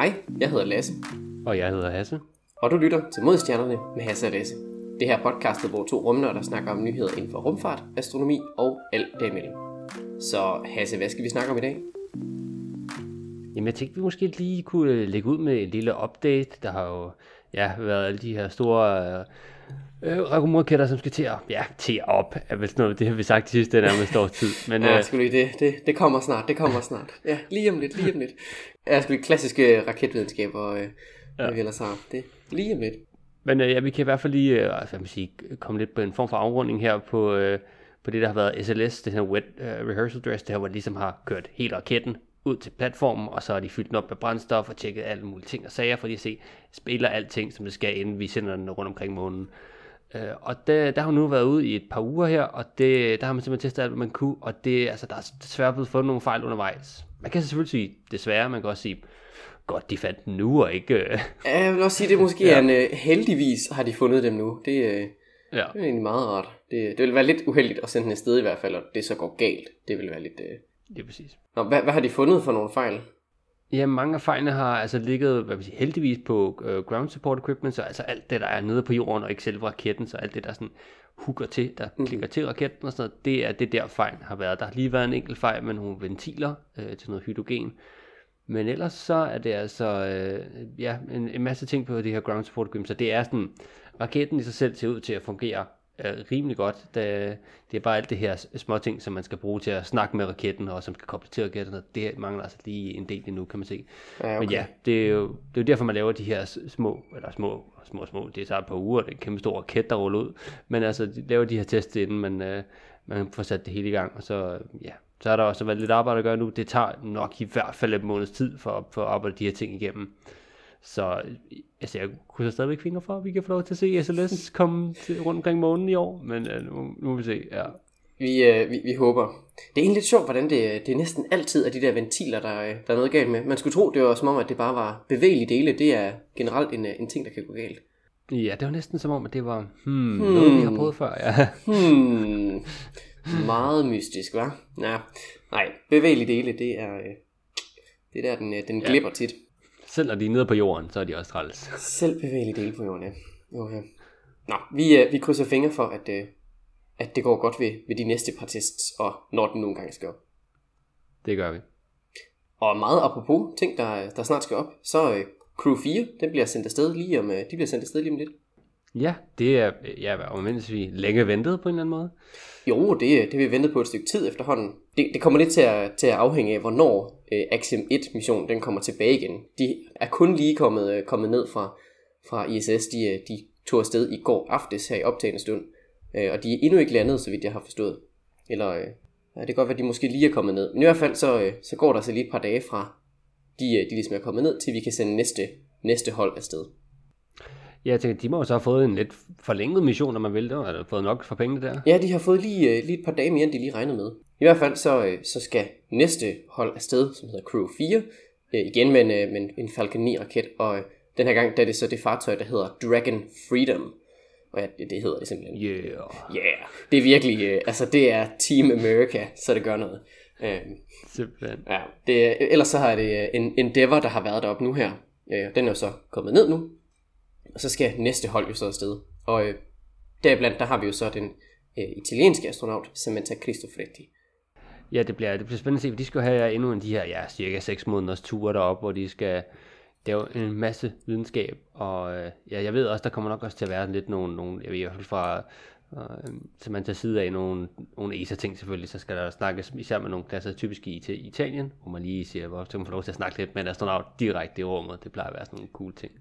Hej, jeg hedder Lasse, Og jeg hedder Hasse. og du lytter til Modstjernerne med Hasse og Lasse. Det her podcastet, hvor to rumnørder snakker om nyheder inden for rumfart, astronomi og alt derimellem. Så Hasse, hvad skal vi snakke om i dag? Jamen jeg tænkte, vi måske lige kunne lægge ud med en lille update. Der har jo ja, været alle de her store øh, øh, raketter, som skal til at, ja, til op, er vel sådan noget, det har vi sagt de sidste nærmest års tid. Men Ja, øh, lige det, det, det kommer snart, det kommer snart. Ja, lige om lidt, lige om lidt. Ja, skulle lige klassiske raketvidenskaber, øh, ja. vi ellers har. Det lige om lidt. Men øh, ja, vi kan i hvert fald lige øh, altså, man sige, komme lidt på en form for afrunding her på, øh, på det, der har været SLS, det her Wet øh, Rehearsal Dress, det her, hvor de ligesom har kørt hele raketten ud til platformen, og så har de fyldt den op med brændstof og tjekket alle mulige ting og sager, for at se, spiller alting, som det skal, inden vi sender den rundt omkring månen. Øh, og der, der har hun nu været ude i et par uger her, og det, der har man simpelthen testet alt, hvad man kunne, og det, altså, der er desværre blevet fundet nogle fejl undervejs. Man kan selvfølgelig sige desværre, man kan også sige, godt, de fandt den nu, og ikke... Øh, jeg vil også sige, det er måske ja. en øh, heldigvis har de fundet dem nu. Det, øh, ja. det er egentlig meget rart. Det, det vil være lidt uheldigt at sende den afsted i hvert fald, og det så går galt. Det vil være lidt... Øh... Det er præcis. Nå, hvad, hvad har de fundet for nogle fejl? Ja, mange af fejlene har altså ligget, hvad vil sige, heldigvis på uh, ground support equipment, så altså alt det, der er nede på jorden, og ikke selve raketten, så alt det, der sådan hooker til, der mm. klikker til raketten og sådan noget, det er det der fejl har været. Der har lige været en enkelt fejl med nogle ventiler øh, til noget hydrogen, men ellers så er det altså, øh, ja, en, en masse ting på det her ground support equipment, så det er sådan, raketten i sig selv ser ud til at fungere øh, rimelig godt. Det, det er bare alt det her små ting, som man skal bruge til at snakke med raketten, og som skal koble til raketten, og det mangler altså lige en del endnu, kan man se. Ja, okay. Men ja, det er, jo, det er jo derfor, man laver de her små, eller små, små, små, det tager et par uger, det er en kæmpe stor raket, der ruller ud, men altså, de laver de her tests, inden man, øh, man får sat det hele i gang, og så, ja, så har der også været lidt arbejde at gøre nu. Det tager nok i hvert fald et måneds tid for, for at arbejde de her ting igennem. Så altså, jeg kunne så stadigvæk fingre for, at vi kan få lov til at se SLS komme til, rundt omkring månen i år, men uh, nu, nu må vi se, ja. Vi, øh, vi, vi håber. Det er egentlig lidt sjovt, hvordan det, det er næsten altid er de der ventiler, der, øh, der er noget galt med. Man skulle tro, det var som om, at det bare var bevægelige dele. Det er generelt en, øh, en ting, der kan gå galt. Ja, det var næsten som om, at det var hmm, hmm. noget, vi har prøvet før, ja. Hmm. Meget mystisk, hva'? Ja. Nej, bevægelige dele, det er, det er der, den, den glipper tit. Selv når de er nede på jorden, så er de også træls. Selv bevægelige dele på jorden, ja. Jo, ja. Nå, vi, øh, vi krydser fingre for, at, øh, at det går godt ved, ved de næste par tests, og når den nogle gange skal op. Det gør vi. Og meget apropos ting, der, der snart skal op, så øh, Crew 4, den bliver sendt afsted lige om, øh, de bliver sendt afsted lige om lidt. Ja, det er, ja, omvendt vi længe ventede på en eller anden måde. Jo, det, det har vi ventet på et stykke tid efterhånden. Det, det kommer lidt til at, til at afhænge af, hvornår øh, Axiom 1-missionen den kommer tilbage igen. De er kun lige kommet, øh, kommet ned fra, fra ISS. De, øh, de tog afsted i går aftes her i optagende stund. Øh, og de er endnu ikke landet, så vidt jeg har forstået. Eller øh, ja, det kan godt være, at de måske lige er kommet ned. Men i hvert fald så, øh, så går der så lige et par dage fra, de, øh, de ligesom er kommet ned, til vi kan sende næste, næste hold afsted. Ja, jeg tænker, de må jo så have fået en lidt forlænget mission, når man vil det, har fået nok for pengene der. Ja, de har fået lige, øh, lige et par dage mere, end de lige regnede med. I hvert fald så, øh, så skal næste hold afsted, som hedder Crew 4, øh, igen med en, med en, Falcon 9 raket, og den her gang der er det så det fartøj, der hedder Dragon Freedom. Og ja, det, hedder det simpelthen. Yeah. Yeah, det er virkelig, altså det er Team America, så det gør noget. Øh, Simpelthen. ja, det, ellers så har det en Endeavour, der har været deroppe nu her. Den er jo så kommet ned nu, og så skal næste hold jo så afsted. Og øh, deriblandt, der har vi jo så den øh, italienske astronaut, Samantha Cristofretti. Ja, det bliver, det bliver spændende at se, for de skal have øh, endnu en af de her, ja, cirka 6 måneders ture derop, hvor de skal lave en masse videnskab, og øh, ja, jeg ved også, der kommer nok også til at være lidt nogle, nogle jeg ved i hvert fald fra øh, Samantha side af nogle, nogle ESA-ting selvfølgelig, så skal der snakkes især med nogle klasser, typisk i Ita- Italien, hvor man lige siger, hvor man får lov til at snakke lidt med en astronaut direkte i rummet, det plejer at være sådan nogle cool ting.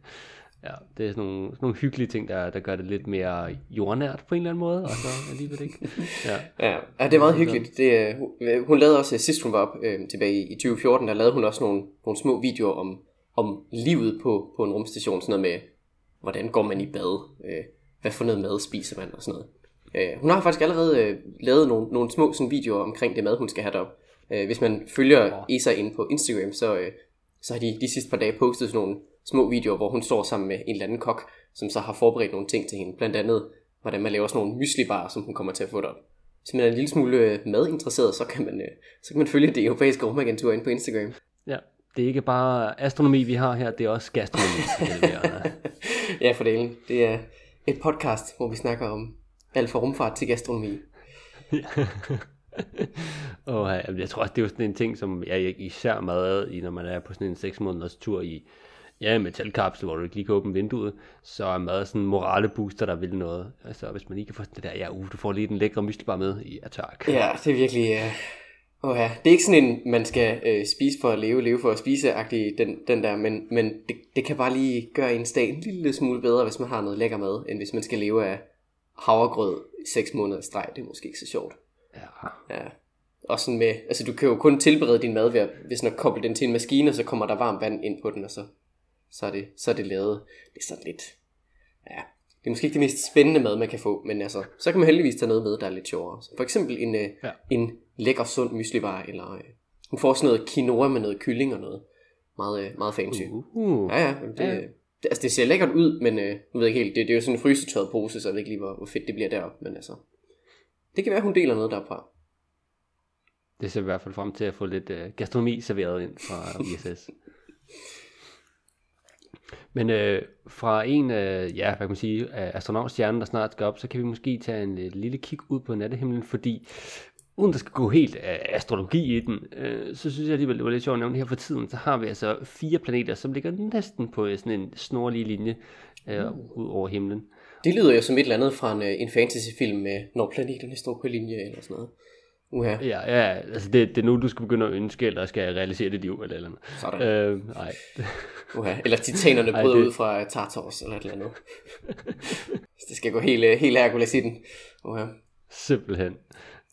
Ja, det er sådan nogle, sådan nogle hyggelige ting, der, der gør det lidt mere jordnært på en eller anden måde, og så alligevel ikke. Ja. Ja, ja det er meget hyggeligt. Det, øh, hun, øh, hun lavede også, sidst hun var op øh, tilbage i 2014, der lavede hun også nogle, nogle små videoer om, om livet på, på en rumstation, sådan noget med, hvordan går man i bad, øh, hvad for noget mad spiser man og sådan noget. Øh, hun har faktisk allerede øh, lavet nogle, nogle små sådan, videoer omkring det mad, hun skal have derop. Øh, hvis man følger ESA ind på Instagram, så, øh, så har de de sidste par dage postet sådan nogle små videoer, hvor hun står sammen med en eller anden kok, som så har forberedt nogle ting til hende. Blandt andet, hvordan man laver sådan nogle myslibarer, som hun kommer til at få derop. Hvis man er en lille smule øh, madinteresseret, så kan man, øh, så kan man følge det europæiske rumagentur ind på Instagram. Ja, Det er ikke bare astronomi, vi har her, det er også gastronomi. ja, for delen. Det er et podcast, hvor vi snakker om alt fra rumfart til gastronomi. og jeg tror også, det er jo sådan en ting, som jeg især meget i, når man er på sådan en 6 måneders tur i ja, metalkapsel, hvor du ikke lige kan åbne vinduet, så er mad sådan morale booster, der vil noget. Altså, hvis man lige kan få det der, ja, uh, du får lige den lækre myslibar med i attack. Ja, det er virkelig, uh... Oh ja. Det er ikke sådan en, man skal øh, spise for at leve, leve for at spise den, den der, men, men det, det kan bare lige gøre en dag en lille smule bedre, hvis man har noget lækker mad, end hvis man skal leve af havregrød i 6 måneder streg. Det er måske ikke så sjovt. Ja. ja. Og sådan med, altså du kan jo kun tilberede din mad ved at, hvis man koble den til en maskine, og så kommer der varmt vand ind på den, og så, så, er, det, så er det lavet. Det er sådan lidt, ja, det er måske ikke det mest spændende mad, man kan få, men altså, så kan man heldigvis tage noget med, der er lidt sjovere. Så for eksempel en, øh, ja. en lækker, sund myslivar, eller øh, hun får sådan noget quinoa med noget kylling og noget meget, øh, meget fancy. Uh, ja, ja, det, ja. Det, altså det ser lækkert ud, men øh, nu ved jeg ikke helt, det, det er jo sådan en frysetørret pose, så jeg ved ikke lige, hvor, hvor fedt det bliver deroppe, men altså, det kan være, hun deler noget derfra. Det ser i hvert fald frem til at få lidt øh, gastronomi serveret ind fra ISS. Men øh, fra en øh, ja, hvad kan man sige, astronautstjerne, der snart skal op, så kan vi måske tage en øh, lille kig ud på nattehimlen, fordi uden der skal gå helt øh, astrologi i den, øh, så synes jeg alligevel, det var lidt sjovt at nævne her for tiden, så har vi altså fire planeter, som ligger næsten på øh, sådan en snorlig linje øh, mm. ud over himlen. Det lyder jo som et eller andet fra en, øh, en fantasyfilm med, når planeterne står på linje eller sådan noget. Uh-huh. Ja, ja, altså det, det er nu, du skal begynde at ønske, eller skal realisere dit liv, eller eller andet. Sådan. Øh, nej. Uh-huh. Eller titanerne bryder det... ud fra Tartars, eller et eller andet. det skal gå helt, helt Hercules i den. Uh-huh. Simpelthen.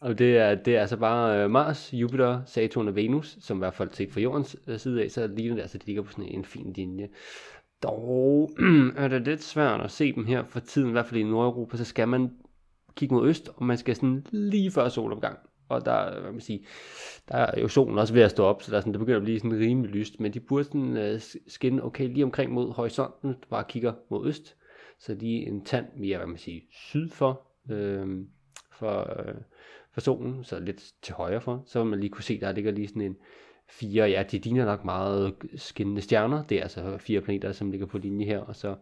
Og det er, det er altså bare øh, Mars, Jupiter, Saturn og Venus, som i hvert fald set fra jordens øh, side af, så ligner det altså, de ligger på sådan en fin linje. Dog er det lidt svært at se dem her for tiden, i hvert fald i Nordeuropa, så skal man kigge mod øst, og man skal sådan lige før solopgang. Og der, hvad man sige, der er jo solen også ved at stå op, så der, er sådan, det begynder at blive sådan rimelig lyst, men de burde sådan uh, skinne okay lige omkring mod horisonten, bare kigger mod øst, så lige en tand mere, hvad man siger, syd for, øh, for, øh, for solen, så lidt til højre for, så vil man lige kunne se, der ligger lige sådan en fire, ja, de ligner nok meget skinnende stjerner, det er altså fire planeter, som ligger på linje her, og så,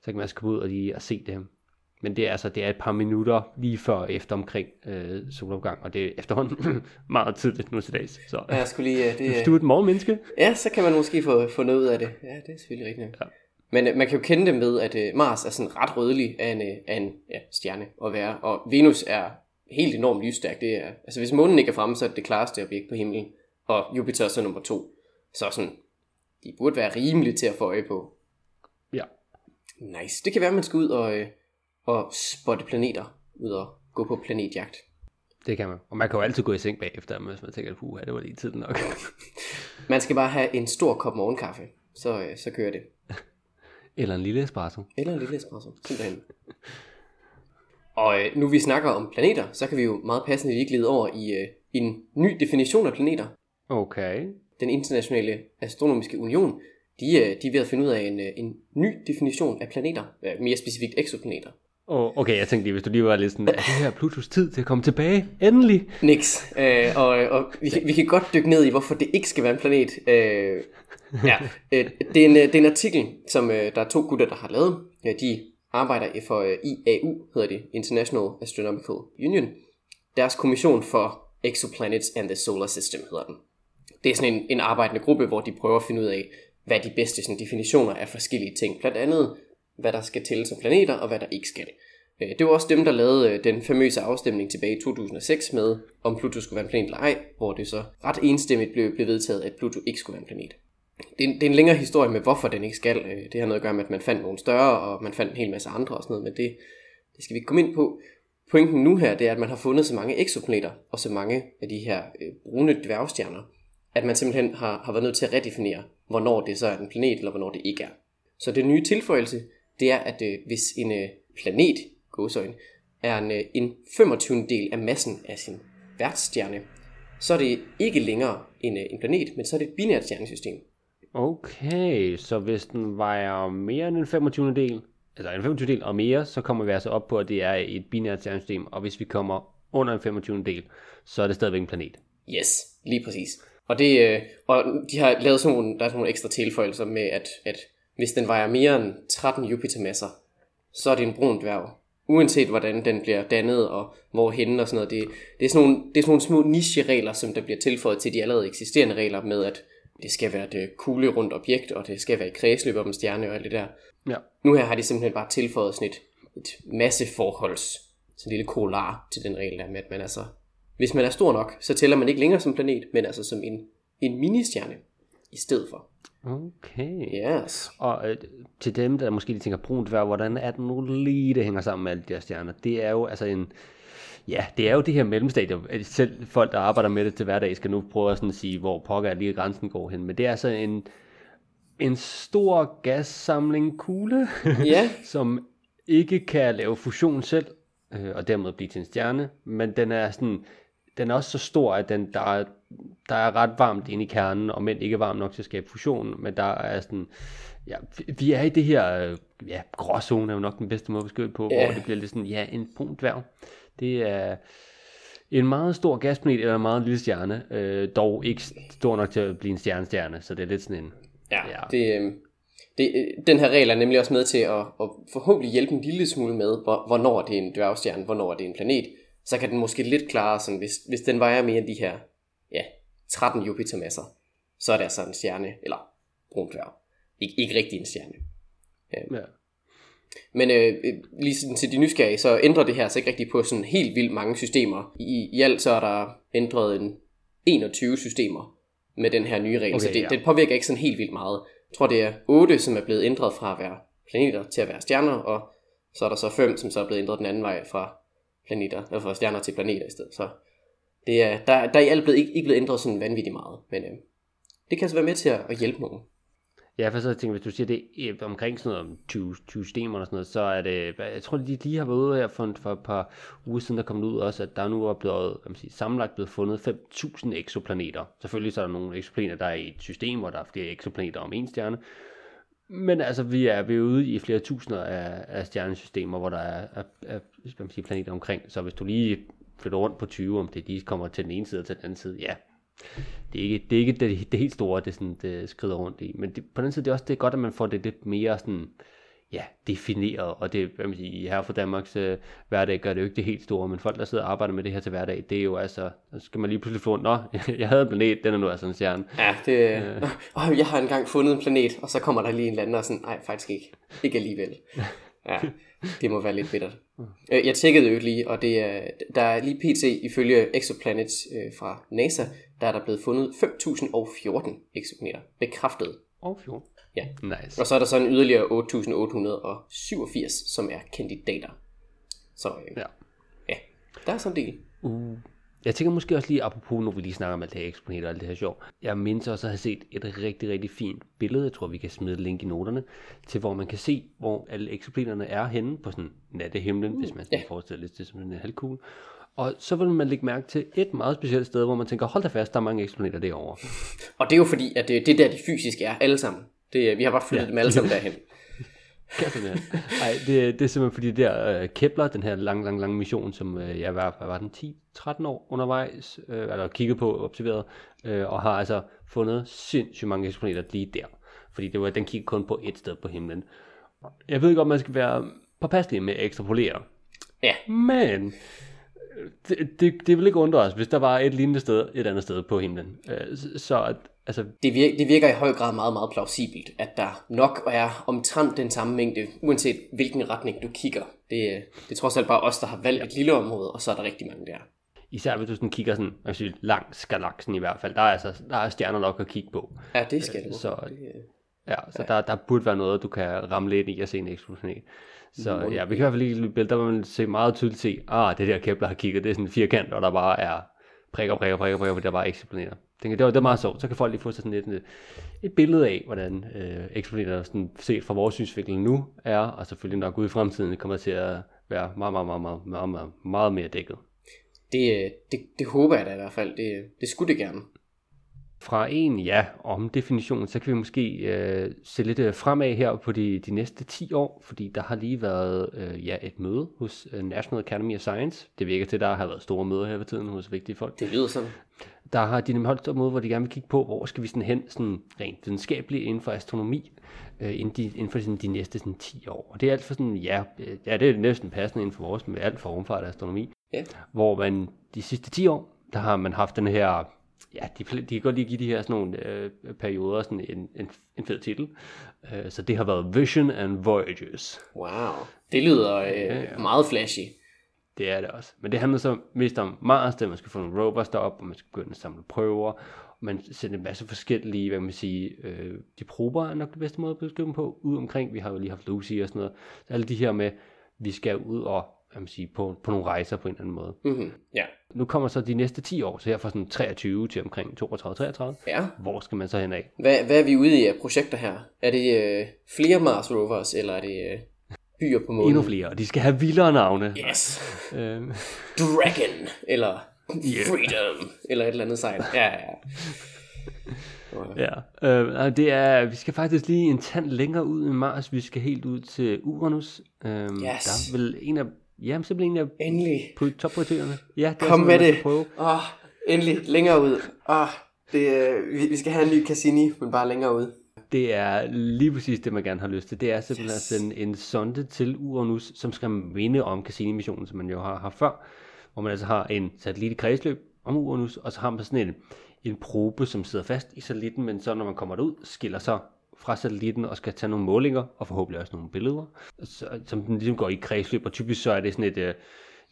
så kan man altså komme ud og lige og se dem, men det er altså det er et par minutter lige før efter omkring øh, solopgang, og det er efterhånden meget tidligt nu til dags. Så ja, jeg skulle lige, det, hvis du er et morgenmenneske. Ja, så kan man måske få, få noget ud af det. Ja, det er selvfølgelig rigtigt. Ja. Men øh, man kan jo kende det med, at øh, Mars er sådan ret rødlig af en, øh, af en ja, stjerne at være, og Venus er helt enormt lysstærk. Det er, altså hvis månen ikke er fremme, så er det det klareste objekt på himlen, og Jupiter er så nummer to. Så sådan, de burde være rimeligt til at få øje på. Ja. Nice. Det kan være, at man skal ud og, øh, og spotte planeter, ud og gå på planetjagt. Det kan man. Og man kan jo altid gå i seng bagefter, hvis man tænker, puha, det var lige tiden nok. man skal bare have en stor kop morgenkaffe, så, øh, så kører det. Eller en lille espresso. Eller en lille espresso, simpelthen. Og øh, nu vi snakker om planeter, så kan vi jo meget passende lige glide over i øh, en ny definition af planeter. Okay. Den internationale astronomiske union, de, øh, de er ved at finde ud af en, en ny definition af planeter, mere specifikt eksoplaneter. Oh, okay, jeg tænkte lige, hvis du lige var lidt sådan, er det her Plutos tid til at komme tilbage? Endelig! Niks. Øh, og og vi, vi kan godt dykke ned i, hvorfor det ikke skal være en planet. Øh, ja, øh, det, er en, øh, det er en artikel, som øh, der er to gutter, der har lavet. Ja, de arbejder for øh, IAU, hedder det, International Astronomical Union. Deres kommission for Exoplanets and the Solar System hedder den. Det er sådan en, en arbejdende gruppe, hvor de prøver at finde ud af, hvad de bedste sådan, definitioner af forskellige ting. Blandt andet, hvad der skal tælle som planeter, og hvad der ikke skal det. Det var også dem, der lavede øh, den famøse afstemning tilbage i 2006 med, om Pluto skulle være en planet eller ej, hvor det så ret enstemmigt blev, blev vedtaget, at Pluto ikke skulle være en planet. Det er, en, det er en længere historie med, hvorfor den ikke skal. Øh, det har noget at gøre med, at man fandt nogle større, og man fandt en hel masse andre og sådan noget, men det, det skal vi ikke komme ind på. Pointen nu her, det er, at man har fundet så mange eksoplaneter, og så mange af de her øh, brune dværgstjerner, at man simpelthen har, har været nødt til at redefinere, hvornår det så er en planet, eller hvornår det ikke er. Så den nye tilføjelse, det er, at øh, hvis en øh, planet, gåsøjne, er en, øh, en 25. del af massen af sin værtsstjerne, så er det ikke længere en, øh, en planet, men så er det et binært stjernesystem. Okay, så hvis den vejer mere end en 25. del, altså en 25 del og mere, så kommer vi altså op på, at det er et binært stjernesystem, og hvis vi kommer under en 25. del, så er det stadigvæk en planet. Yes, lige præcis. Og, det, øh, og de har lavet sådan nogle, der er sådan nogle ekstra tilføjelser med, at, at hvis den vejer mere end 13 Jupiter-masser, så er det en brun dværg. Uanset hvordan den bliver dannet og hvor henne og sådan noget. Det, det, er sådan nogle, det er sådan nogle små niche-regler, som der bliver tilføjet til de allerede eksisterende regler med, at det skal være et kugle rundt objekt, og det skal være i kredsløb om en stjerne og alt det der. Ja. Nu her har de simpelthen bare tilføjet sådan et, et masseforholds, sådan en lille kolar til den regel der med, at man altså, hvis man er stor nok, så tæller man ikke længere som planet, men altså som en, en ministjerne i stedet for. Okay. Yes. Og øh, til dem, der måske lige tænker, brunt dværg, hvordan er det nu lige, det hænger sammen med alle de her stjerner? Det er jo altså en, ja, det er jo det her mellemstadie. Selv folk, der arbejder med det til hverdag, skal nu prøve at sådan sige, hvor pokker er lige grænsen går hen. Men det er altså en, en stor gassamling kugle, Ja. som ikke kan lave fusion selv, øh, og dermed blive til en stjerne, men den er sådan, den er også så stor, at den, der, er, der er ret varmt inde i kernen, og men ikke varmt nok til at skabe fusion, men der er sådan, ja, vi- er i det her, øh, ja, gråzone er jo nok den bedste måde at beskrive det på, Ja. hvor det bliver lidt sådan, ja, en brun dværg. Det er en meget stor gasplanet eller en meget lille stjerne, øh, dog ikke stor nok til at blive en stjernestjerne, så det er lidt sådan en, Ja, Ja. Det, øh, det, øh, den her regel er nemlig også med til at, at forhåbentlig hjælpe en lille smule med, hvor, hvornår det er en dværgstjerne, hvornår det er en planet. Så kan den måske lidt klare, sådan, hvis, hvis den vejer mere end de her ja, 13 Jupiter-masser, så er det altså en stjerne, eller brun dværg. Ik- ikke rigtig en stjerne. ja. Men øh, øh, lige sådan til de nysgerrige, så ændrer det her sig ikke rigtig på sådan helt vildt mange systemer. I, i alt så er der ændret en 21 systemer med den her nye regel, Okay, så det, ja. det påvirker ikke sådan helt vildt meget. Jeg tror, det er 8, som er blevet ændret fra at være planeter til at være stjerner, og så er der så 5, som så er blevet ændret den anden vej fra planeter, eller fra stjerner til planeter i stedet. Så det er, der, der er i alt blevet, ikke, ikke blevet ændret sådan vanvittigt meget, men øh, det kan altså være med til at, at hjælpe nogen. Ja, for så tænker jeg, hvis du siger det omkring sådan noget om 20, 20 systemer og sådan noget, så er det, jeg tror de lige har været ude her for, for et par uger siden, der kom ud også, at der nu er blevet, hvad man sige, sammenlagt blevet fundet 5.000 eksoplaneter. Selvfølgelig så er der nogle eksoplaneter, der er i et system, hvor der er flere eksoplaneter om en stjerne. Men altså, vi er, vi er ude i flere tusinder af, af stjernesystemer, hvor der er, er, er hvad man siger, planeter omkring. Så hvis du lige flytter rundt på 20, om det lige kommer til den ene side og til den anden side, ja, det er ikke det, er ikke det, det helt store, det, sådan, det skrider rundt i. Men det, på den side det er også det er godt, at man får det lidt mere sådan, ja, defineret. Og det, hvad man siger, her for Danmarks øh, hverdag gør det jo ikke det helt store, men folk, der sidder og arbejder med det her til hverdag, det er jo altså, så skal man lige pludselig få, nå, jeg havde en planet, den er nu altså en stjerne. Ja, det... Øh. Jeg har engang fundet en planet, og så kommer der lige en eller anden og sådan, nej, faktisk ikke. Ikke alligevel. Ja, det må være lidt bittert. Øh, Jeg tjekkede jo lige, og det er, der er lige pt. ifølge Exoplanets øh, fra NASA, der er der blevet fundet 5.014 exoplaneter bekræftet. Og 14. Ja. Nice. Og så er der så en yderligere 8.887, som er kandidater. Så øh, Ja. ja, der er sådan en del. Uh. Jeg tænker måske også lige, apropos, når vi lige snakker om alt det her eksponeter og alt det her sjov. Jeg mindes også at have set et rigtig, rigtig fint billede. Jeg tror, vi kan smide et link i noterne. Til hvor man kan se, hvor alle eksoplaneterne er henne på sådan nattehimlen, hvis man skal ja. forestille lidt til sådan en halvkugle. Og så vil man lægge mærke til et meget specielt sted, hvor man tænker, hold da fast, der er mange eksponeter derovre. Og det er jo fordi, at det, det er der, de fysisk er, alle sammen. Det, vi har bare flyttet ja. dem alle sammen derhen. Kan simpelthen. Ej, det, det er simpelthen fordi det der uh, Kepler, den her lang, lang, lang mission, som uh, jeg var, var den 10-13 år undervejs, uh, eller kigget på, observeret, uh, og har altså fundet sindssygt mange eksponeter lige der. Fordi det var, den kiggede kun på et sted på himlen. Jeg ved godt, man skal være påpasselig med at ekstrapolere. Ja. Men det, det, det vil ikke undre os, hvis der var et lignende sted et andet sted på himlen. Så, så at, altså, Det virker, det virker i høj grad meget, meget plausibelt, at der nok er omtrent den samme mængde, uanset hvilken retning du kigger. Det, øh, det er trods alt bare os, der har valgt et lille område, og så er der rigtig mange der. især hvis du sådan kigger sådan, man siger, langs galaksen i hvert fald, der er, altså, der er stjerner nok at kigge på. Ja, det skal det. så- det øh, Ja, så der, der burde være noget, du kan ramme lidt i at se en eksplosion. Så ja, vi kan i hvert fald lige et billede, der vil man se meget tydeligt se, ah, det der Kepler har kigget, det er sådan en firkant, og der bare er prikker, prikker, prikker, prikker, der bare er eksplosioner. Tænker, det, var, det er meget sjovt. Så kan folk lige få sådan et, et, et billede af, hvordan øh, eksplosioner sådan set fra vores synsvinkel nu er, og selvfølgelig nok ude i fremtiden kommer til at være meget, meget, meget, meget, meget, meget, meget mere dækket. det, øh, det, det håber jeg da i hvert fald. Det, det skulle det gerne. Fra en ja om definition, så kan vi måske øh, se lidt øh, fremad her på de, de næste 10 år, fordi der har lige været øh, ja, et møde hos øh, National Academy of Science. Det virker til, at der har været store møder her for tiden hos vigtige folk. Det lyder sådan. Der har de nemlig holdt måde, hvor de gerne vil kigge på, hvor skal vi sådan hen sådan rent videnskabeligt inden for astronomi, øh, inden, de, inden for sådan, de næste sådan 10 år. Og det er alt for sådan, ja, ja, det er næsten passende inden for vores, med alt for rumfart astronomi. Ja. Hvor man de sidste 10 år, der har man haft den her, ja, de, de kan godt lige give de her sådan nogle øh, perioder sådan en, en, en fed titel. Øh, så det har været Vision and Voyages. Wow. Det lyder øh, ja. meget flashy. Det er det også. Men det handler så mest om Mars, der man skal få nogle rovers derop, og man skal begynde at samle prøver, og man sender en masse forskellige, hvad kan man sige, øh, de prober er nok det bedste måde at beskrive dem på, ud omkring. Vi har jo lige haft Lucy og sådan noget. Så alle de her med, vi skal ud og hvad man sige, på, på nogle rejser på en eller anden måde. Mm-hmm. Ja. Nu kommer så de næste 10 år, så her fra sådan 23 til omkring 32-33. Ja. Hvor skal man så hen af? Hvad, hvad er vi ude i af projekter her? Er det øh, flere Mars rovers, eller er det øh, byer på månen? Endnu flere, og de skal have vildere navne. Yes. Øhm, Dragon, eller Freedom, eller et eller andet sejt. Ja, ja, ja. ja, øh, det er, vi skal faktisk lige en tand længere ud i Mars. Vi skal helt ud til Uranus. Øhm, Yes. Der er vel en af, ja, simpelthen en af Endelig. på topprioriteterne. Ja, det er Kom med det. Prøve. Oh, endelig. Længere ud. Oh, det, øh, vi, vi skal have en ny Cassini, men bare længere ud. Det er lige præcis det, man gerne har lyst til. Det er simpelthen Yes. at sende en sonde til Uranus, som skal minde om Cassini-missionen, som man jo har haft før, hvor man altså har en satellit i kredsløb om Uranus, og så har man sådan en, en probe, som sidder fast i satellitten, men så når man kommer derud, skiller sig fra satellitten og skal tage nogle målinger, og forhåbentlig også nogle billeder, så, som den ligesom går i kredsløb, og typisk så er det sådan et, øh,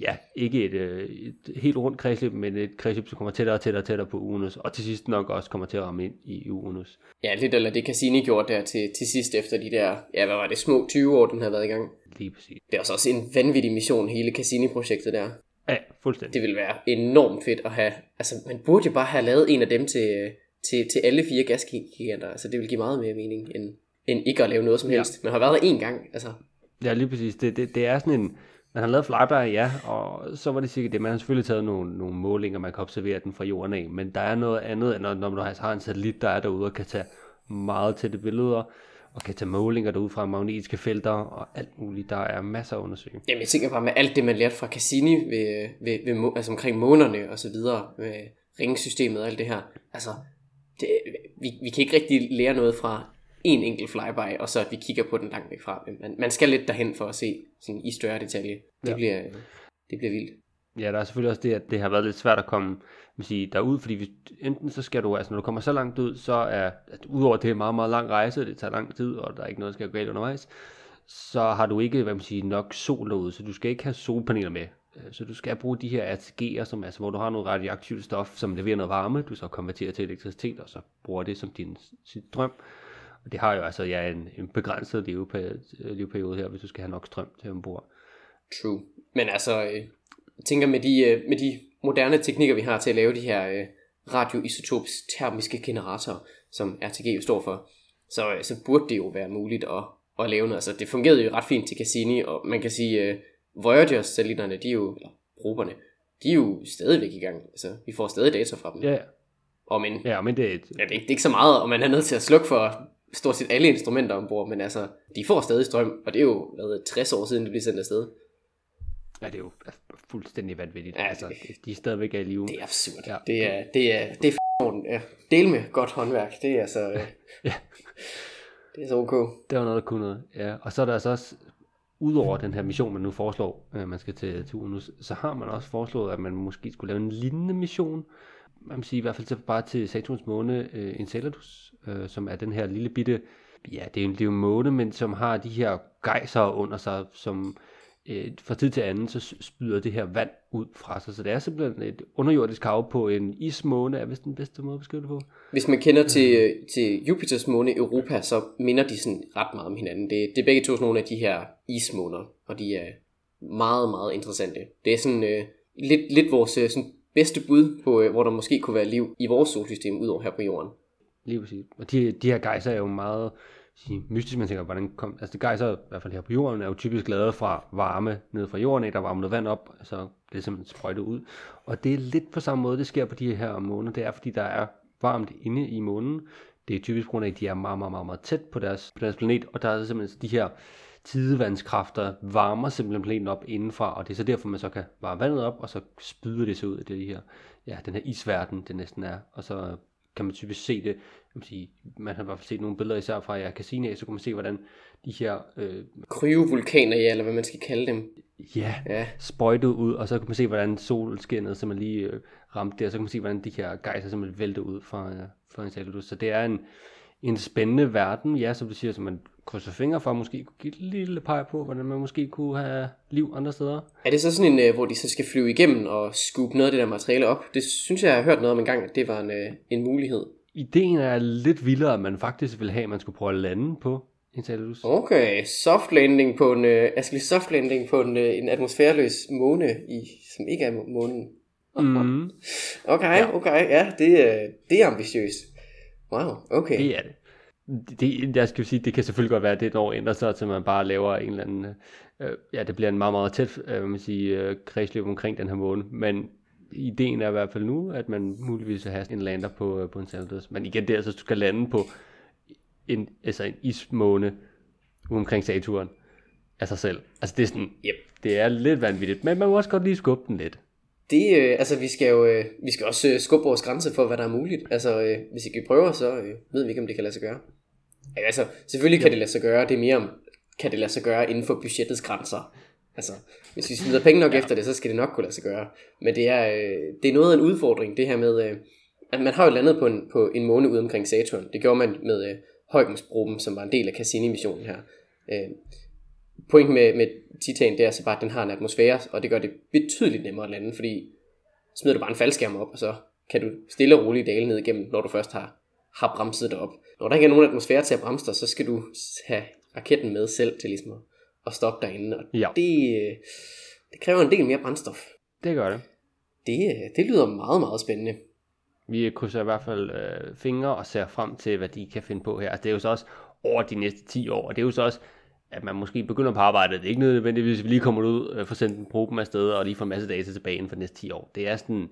ja, ikke et, øh, et helt rundt kredsløb, men et kredsløb, som kommer tættere og tættere og tættere på Uranus, og til sidst nok også kommer til at ramme ind i Uranus. Ja, lidt eller det Cassini gjorde der til, til sidst efter de der, ja, hvad var det, små 20 år, den havde været i gang. Lige præcis. Det er også en vanvittig mission, hele Cassini-projektet der. Ja, fuldstændig. Det ville være enormt fedt at have, altså man burde jo bare have lavet en af dem til, til, til alle fire gasgiganter, altså det vil give meget mere mening, end, end ikke at lave noget som Ja. helst. Man har været der en gang, altså. Ja, lige præcis. Det, det, det er sådan en... Men han lavede flyby, ja, og så var det sikkert det. Man har selvfølgelig taget nogle, nogle målinger, man kan observere den fra jorden af, men der er noget andet, end når, når man har en satellit, der er derude og kan tage meget tætte billeder, og kan tage målinger derude fra magnetiske felter og alt muligt. Der er masser at undersøge. Jamen jeg tænker bare med alt det, man lærte fra Cassini ved, ved, ved, altså omkring månerne og så videre, med ringsystemet og alt det her. Altså, det, vi, vi kan ikke rigtig lære noget fra en enkelt flyby, og så at vi kigger på den langt væk fra. Man, man skal lidt derhen for at se sådan, i større detalje. Det, Ja. bliver, det bliver vildt. Ja, der er selvfølgelig også det, at det har været lidt svært at komme man sige, derud, fordi hvis, enten så skal du, altså når du kommer så langt ud, så er, at udover at det er en meget, meget lang rejse, det tager lang tid, og der er ikke noget, der skal gå galt undervejs, så har du ikke, hvad man siger, nok sol derude, så du skal ikke have solpaneler med. Øh, Så du skal bruge de her RTG'er, som, altså, hvor du har noget radioaktivt stof, som leverer noget varme, du så konverterer til elektricitet, og så bruger det som din sin strøm. Og det har jo altså ja, en, en begrænset leveperiode, leveperiode her, hvis du skal have nok strøm til ombord. True. Men altså, øh, jeg tænker med de, øh, med de moderne teknikker, vi har til at lave de her øh, radioisotops termiske generatorer, som RTG jo står for, så, øh, så burde det jo være muligt at, at lave noget. Altså, det fungerede jo ret fint til Cassini, og man kan sige, øh, Voyager-satellitterne, de er jo, eller proberne, de er jo stadigvæk i gang. Altså, vi får stadig data fra dem. Ja, Og men, ja men det er et, ja, det, er, ikke- det er ikke så meget, og man er nødt til at slukke for stort set alle instrumenter ombord, men altså, de får stadig strøm, og det er jo hvad, 60 år siden, det blev sendt afsted. Ja, det er jo fuldstændig vanvittigt. Ja, altså, det- de er stadigvæk i live. Det er absurd. Ja. Det er, det er, det er f***ing, ja. Del med godt håndværk. Det er altså, øh, Ja. det er så ok. Det var noget, der kunne noget. Ja. Og så er der altså også, udover den her mission, man nu foreslår, øh, man skal til, til Uranus, så har man også foreslået, at man måske skulle lave en lignende mission. Man kan sige i hvert fald til, bare til Saturns måne øh, Enceladus, øh, som er den her lille bitte, ja, det er jo, det er jo en måne, men som har de her gejser under sig, som øh, fra tid til anden, så spyder det her vand ud fra sig. Så det er simpelthen et underjordisk hav på en ismåne, er vist den bedste måde at beskrive det på. Hvis man kender til, øh, til Jupiters måne Europa, så minder de sådan ret meget om hinanden. Det, det er begge to sådan nogle af de her ismåner, og de er meget, meget interessante. Det er sådan øh, lidt, lidt vores øh, sådan bedste bud på, øh, hvor der måske kunne være liv i vores solsystem, udover her på jorden. Lige præcis. Og de, de her gejser er jo meget sige, mystisk, man tænker, hvordan kom, altså det gejser, i hvert fald her på jorden, er jo typisk lavet fra varme ned fra jorden, der varmer noget vand op, så det er simpelthen sprøjtet ud. Og det er lidt på samme måde, det sker på de her måner, det er fordi, der er varmt inde i månen. Det er typisk på grund af, at de er meget, meget, meget, meget tæt på deres, på deres planet, og der er simpelthen de her tidevandskræfter varmer simpelthen planeten op indenfra, og det er så derfor, man så kan varme vandet op, og så spyder det sig ud af det her, ja, den her isverden, det næsten er, og så kan man typisk se det, vil sige, man har i hvert fald set nogle billeder især fra ja, Cassini, så kan man se, hvordan de her øh, Kryovulkaner, ja, eller hvad man skal kalde dem. ja, Ja, sprøjtet ud, og så kan man se, hvordan solskinnet simpelthen lige øh, ramte og så kan man se, hvordan de her gejser simpelthen vælter ud fra, øh, fra Enceladus. Så det er en, en spændende verden, ja, som du siger, som man krydser fingre for, måske kunne give et lille pege på, hvordan man måske kunne have liv andre steder. Er det så sådan en, øh, hvor de så skal flyve igennem og skubbe noget af det der materiale op? Det synes jeg, jeg har hørt noget om en gang, at det var en, øh, en mulighed. Ideen er lidt vildere, at man faktisk vil have, at man skulle prøve at lande på Enceladus. Okay, soft landing på en, lige soft landing på en, en atmosfæreløs måne, i, som ikke er må- månen. Mm, Okay, okay, ja, det, det er ambitiøst. Wow, okay. det er det det. Jeg skal sige, det kan selvfølgelig godt være, at det et år ændrer sig, til man bare laver en eller anden, øh, ja, det bliver en meget, meget tæt, øh, man sige, øh, kredsløb omkring den her måne, men ideen er i hvert fald nu, at man muligvis vil have en lander på, øh, på Enceladus. Men igen, det er altså, du skal lande på en, altså en ismåne omkring Saturn af sig selv. Altså det er sådan, Yep. det er lidt vanvittigt, men man må også godt lige skubbe den lidt. Det, øh, altså vi skal jo øh, vi skal også øh, skubbe vores grænse for, hvad der er muligt. Altså, øh, hvis ikke vi prøver, så øh, ved vi ikke, om det kan lade sig gøre. Altså, selvfølgelig kan det lade sig gøre. Det er mere om, kan det lade sig gøre inden for budgettets grænser. Altså, hvis vi smider penge nok ja. efter det, så skal det nok kunne lade sig gøre. Men det er, øh, det er noget af en udfordring, det her med, øh, at man har jo landet på en, på en måne ude omkring Saturn. Det gjorde man med øh, Huygens-proben, som var en del af Cassini-missionen her. Øh, pointen med, med Titan, det er altså bare, at den har en atmosfære, og det gør det betydeligt nemmere at lande, fordi smider du bare en faldskærm op, og så kan du stille og roligt dale ned igennem, når du først har, har bremset dig op. Når der ikke er nogen atmosfære til at bremse dig, så skal du have raketten med selv til ligesom at, stoppe derinde, og Ja. det, øh, det kræver en del mere brændstof. Det gør det. Det, øh, det lyder meget, meget spændende. Vi krydser i hvert fald øh, fingre og ser frem til, hvad de kan finde på her. Altså, det er jo så også over de næste 10 år, og det er jo så også, at man måske begynder på arbejdet. Det er ikke nødvendigvis, at vi lige kommer ud, øh, får sendt en probe afsted, og lige får en masse data tilbage inden for de næste 10 år. Det er sådan,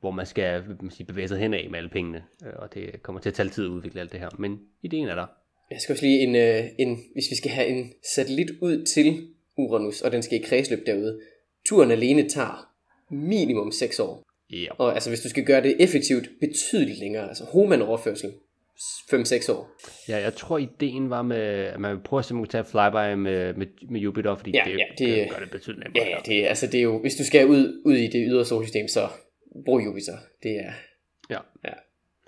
hvor man skal man sige, bevæge sig henad med alle pengene, øh, og det kommer til at tage tid at udvikle alt det her. Men ideen er der. Jeg skal også lige en, øh, en, hvis vi skal have en satellit ud til Uranus, og den skal i kredsløb derude. Turen alene tager minimum 6 år. Ja. Og altså, hvis du skal gøre det effektivt, betydeligt længere. Altså, Hohmann-overførsel, 5-6 år. ja, jeg tror ideen var med, at man vil prøve at simpelthen tage flyby med, med, med Jupiter, fordi Ja, det, ja, det- det, gør det betydeligt nemmere. Ja, det, altså, det er jo, hvis du skal ud, ud i det ydre solsystem, så brug Jupiter. Det er, ja. ja,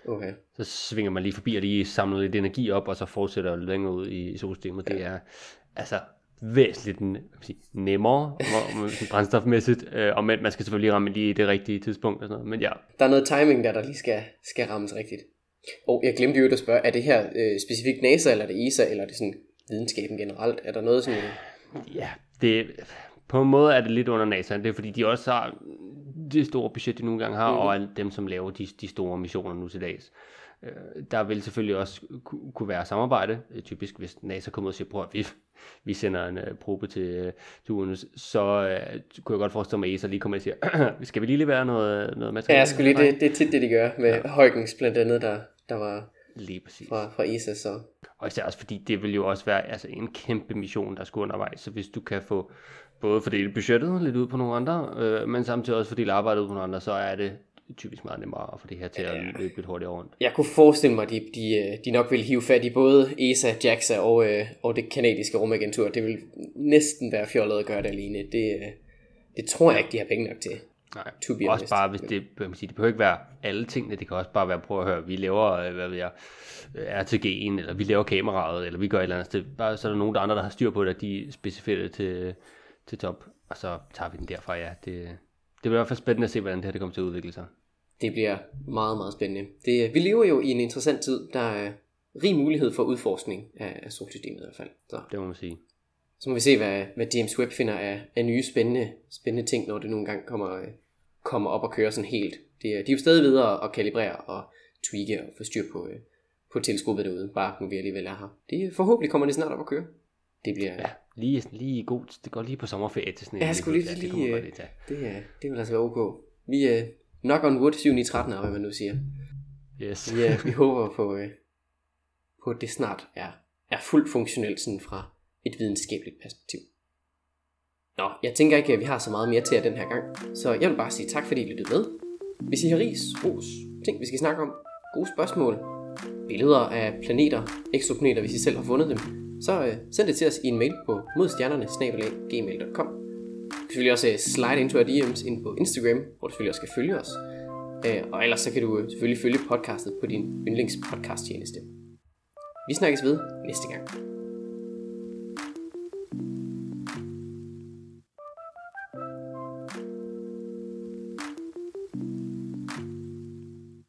okay. så svinger man lige forbi og lige samler lidt energi op, og så fortsætter længere ud i, i solsystemet. Det er altså væsentligt man sige, nemmere brændstofmæssigt, øh, og men man skal selvfølgelig ramme lige det rigtige tidspunkt og sådan noget. Men ja, Der er noget timing der, der lige skal, skal rammes rigtigt. Og jeg glemte jo at spørge, er det her øh, specifikt NASA, eller er det ESA, eller er det sådan videnskaben generelt? Er der noget sådan... ja det, på en måde er det lidt under NASA. Det er fordi, de også har det store budget, de nogle gange har, mm. og alle dem, som laver de, de store missioner nu til dags. Øh, Der vil selvfølgelig også ku- kunne være samarbejde, øh, typisk hvis NASA kommer ud og siger, prøv at vi, vi sender en uh, probe til, uh, til Uranus, så uh, kunne jeg godt forestille mig, at ESA lige kommer og siger, skal vi lige levere noget, noget materiale? Ja, jeg skulle lige, det, det er tit det, de gør med ja. Huygens blandt andet, der, der var Lige præcis. fra, fra ESA, så... Og især også fordi, det vil jo også være altså, en kæmpe mission, der skulle undervejs. Så hvis du kan få både fordele budgettet lidt ud på nogle andre, øh, men samtidig også fordele arbejdet ud på nogle andre, så er det typisk meget nemmere at få det her til at løbe lidt hurtigere rundt. Jeg kunne forestille mig, at de, de, øh, de nok vil hive fat i både ESA, JAXA og, øh, og det kanadiske rumagentur. Det vil næsten være fjollet at gøre det alene. Det, øh, det tror jeg ikke, de har penge nok til. Nej, To be også honest. bare, hvis det, man sige, det behøver ikke være alle tingene, det kan også bare være, prøv at høre, vi laver, øh, hvad ved jeg, RTG'en, eller vi laver kameraet, eller vi gør et eller andet sted, bare så er der nogen der andre, der har styr på det, at de specificerer det til, til top, og så tager vi den derfra, ja. Det, det bliver i hvert fald spændende at se, hvordan det her det kommer til at udvikle sig. Det bliver meget, meget spændende. Det, vi lever jo i en interessant tid. Der er rig mulighed for udforskning af, af solsystemet i hvert fald. Så, Det må man sige. så må vi se, hvad, hvad James Webb finder af, af nye spændende, spændende ting, når det nogle gange kommer, kommer op og kører sådan helt. Det, er- de er jo stadig videre at kalibrere og tweake og få styr på, øh, på teleskopet derude, bare nu vi alligevel er her. Det, forhåbentlig kommer det snart op at køre. Det bliver, Ja, lige, lige god, det går lige på sommerferie til sådan en Ja, jeg skulle lige- det kunne man lige, godt lige tage. det, er, det vil altså være ok. Vi er knock on wood 7 i 13 hvad man nu siger. Yes. Vi, er, vi håber på, øh, på, at det snart er, er fuldt funktionelt sådan fra et videnskabeligt perspektiv. Nå, jeg tænker ikke, at vi har så meget mere til jer den her gang, så jeg vil bare sige tak, fordi I lyttede med. Hvis I har ris, ros, ting vi skal snakke om, gode spørgsmål, billeder af planeter, eksoplaneter, hvis I selv har fundet dem, så øh, send det til os i en mail på modstjernerne gmail.com. Du kan selvfølgelig også øh, slide into our DM's ind på Instagram, hvor du selvfølgelig også skal følge os. Øh, og ellers så kan du øh, selvfølgelig følge podcastet på din yndlingspodcast-tjeneste. Vi snakkes ved næste gang.